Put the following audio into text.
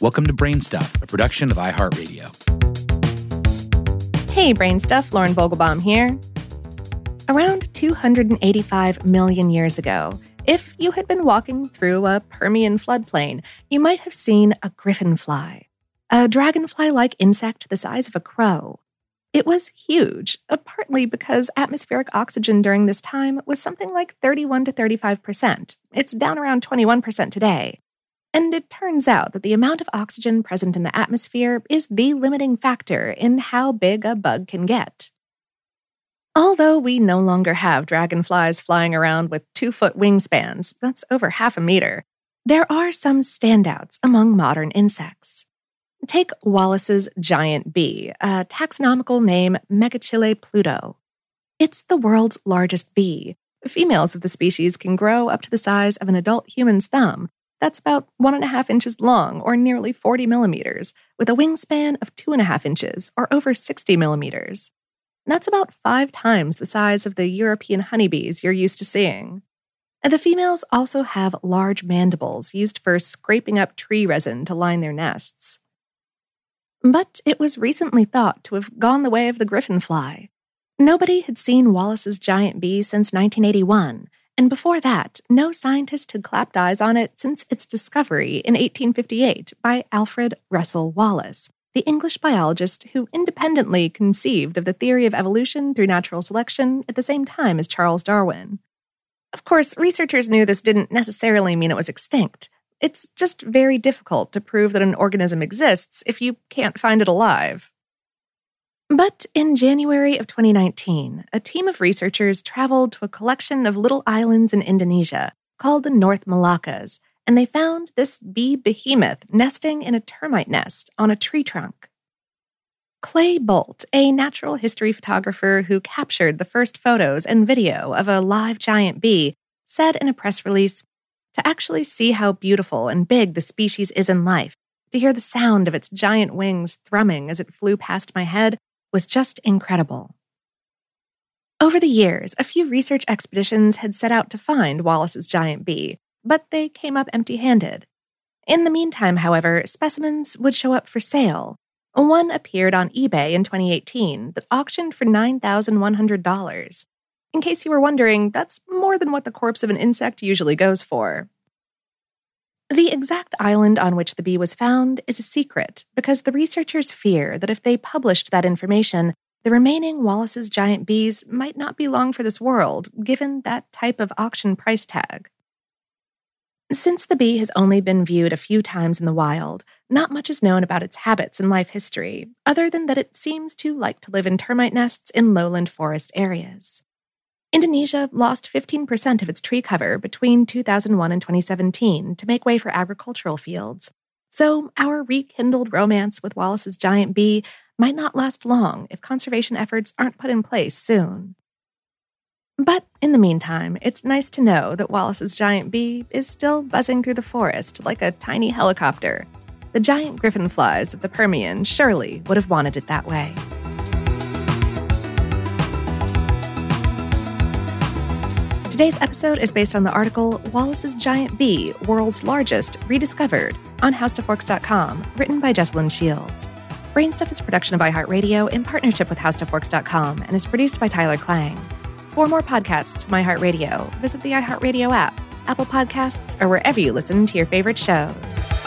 Welcome to Brainstuff, a production of iHeartRadio. Hey, Brainstuff, Lauren Vogelbaum here. Around 285 million years ago, if you had been walking through a Permian floodplain, you might have seen a griffin fly, a dragonfly like insect the size of a crow. It was huge, uh, partly because atmospheric oxygen during this time was something like 31 to 35%. It's down around 21% today. And it turns out that the amount of oxygen present in the atmosphere is the limiting factor in how big a bug can get. Although we no longer have dragonflies flying around with two foot wingspans, that's over half a meter, there are some standouts among modern insects. Take Wallace's giant bee, a taxonomical name Megachile pluto. It's the world's largest bee. Females of the species can grow up to the size of an adult human's thumb. That's about one and a half inches long, or nearly 40 millimeters, with a wingspan of two and a half inches, or over 60 millimeters. That's about five times the size of the European honeybees you're used to seeing. The females also have large mandibles used for scraping up tree resin to line their nests. But it was recently thought to have gone the way of the griffin fly. Nobody had seen Wallace's giant bee since 1981, and before that, no scientist had clapped eyes on it since its discovery in 1858 by Alfred Russel Wallace, the English biologist who independently conceived of the theory of evolution through natural selection at the same time as Charles Darwin. Of course, researchers knew this didn't necessarily mean it was extinct. It's just very difficult to prove that an organism exists if you can't find it alive. But in January of 2019, a team of researchers traveled to a collection of little islands in Indonesia called the North Moluccas, and they found this bee behemoth nesting in a termite nest on a tree trunk. Clay Bolt, a natural history photographer who captured the first photos and video of a live giant bee, said in a press release to actually see how beautiful and big the species is in life, to hear the sound of its giant wings thrumming as it flew past my head, was just incredible. Over the years, a few research expeditions had set out to find Wallace's giant bee, but they came up empty handed. In the meantime, however, specimens would show up for sale. One appeared on eBay in 2018 that auctioned for $9,100. In case you were wondering, that's more than what the corpse of an insect usually goes for. The exact island on which the bee was found is a secret because the researchers fear that if they published that information, the remaining Wallace's giant bees might not be long for this world, given that type of auction price tag. Since the bee has only been viewed a few times in the wild, not much is known about its habits and life history, other than that it seems to like to live in termite nests in lowland forest areas. Indonesia lost 15% of its tree cover between 2001 and 2017 to make way for agricultural fields. So, our rekindled romance with Wallace's giant bee might not last long if conservation efforts aren't put in place soon. But in the meantime, it's nice to know that Wallace's giant bee is still buzzing through the forest like a tiny helicopter. The giant griffin flies of the Permian surely would have wanted it that way. Today's episode is based on the article Wallace's Giant Bee, World's Largest, Rediscovered on HowStuffWorks.com, written by Jesslyn Shields. Brainstuff is a production of iHeartRadio in partnership with HowStuffWorks.com and is produced by Tyler Klang. For more podcasts from iHeartRadio, visit the iHeartRadio app, Apple Podcasts, or wherever you listen to your favorite shows.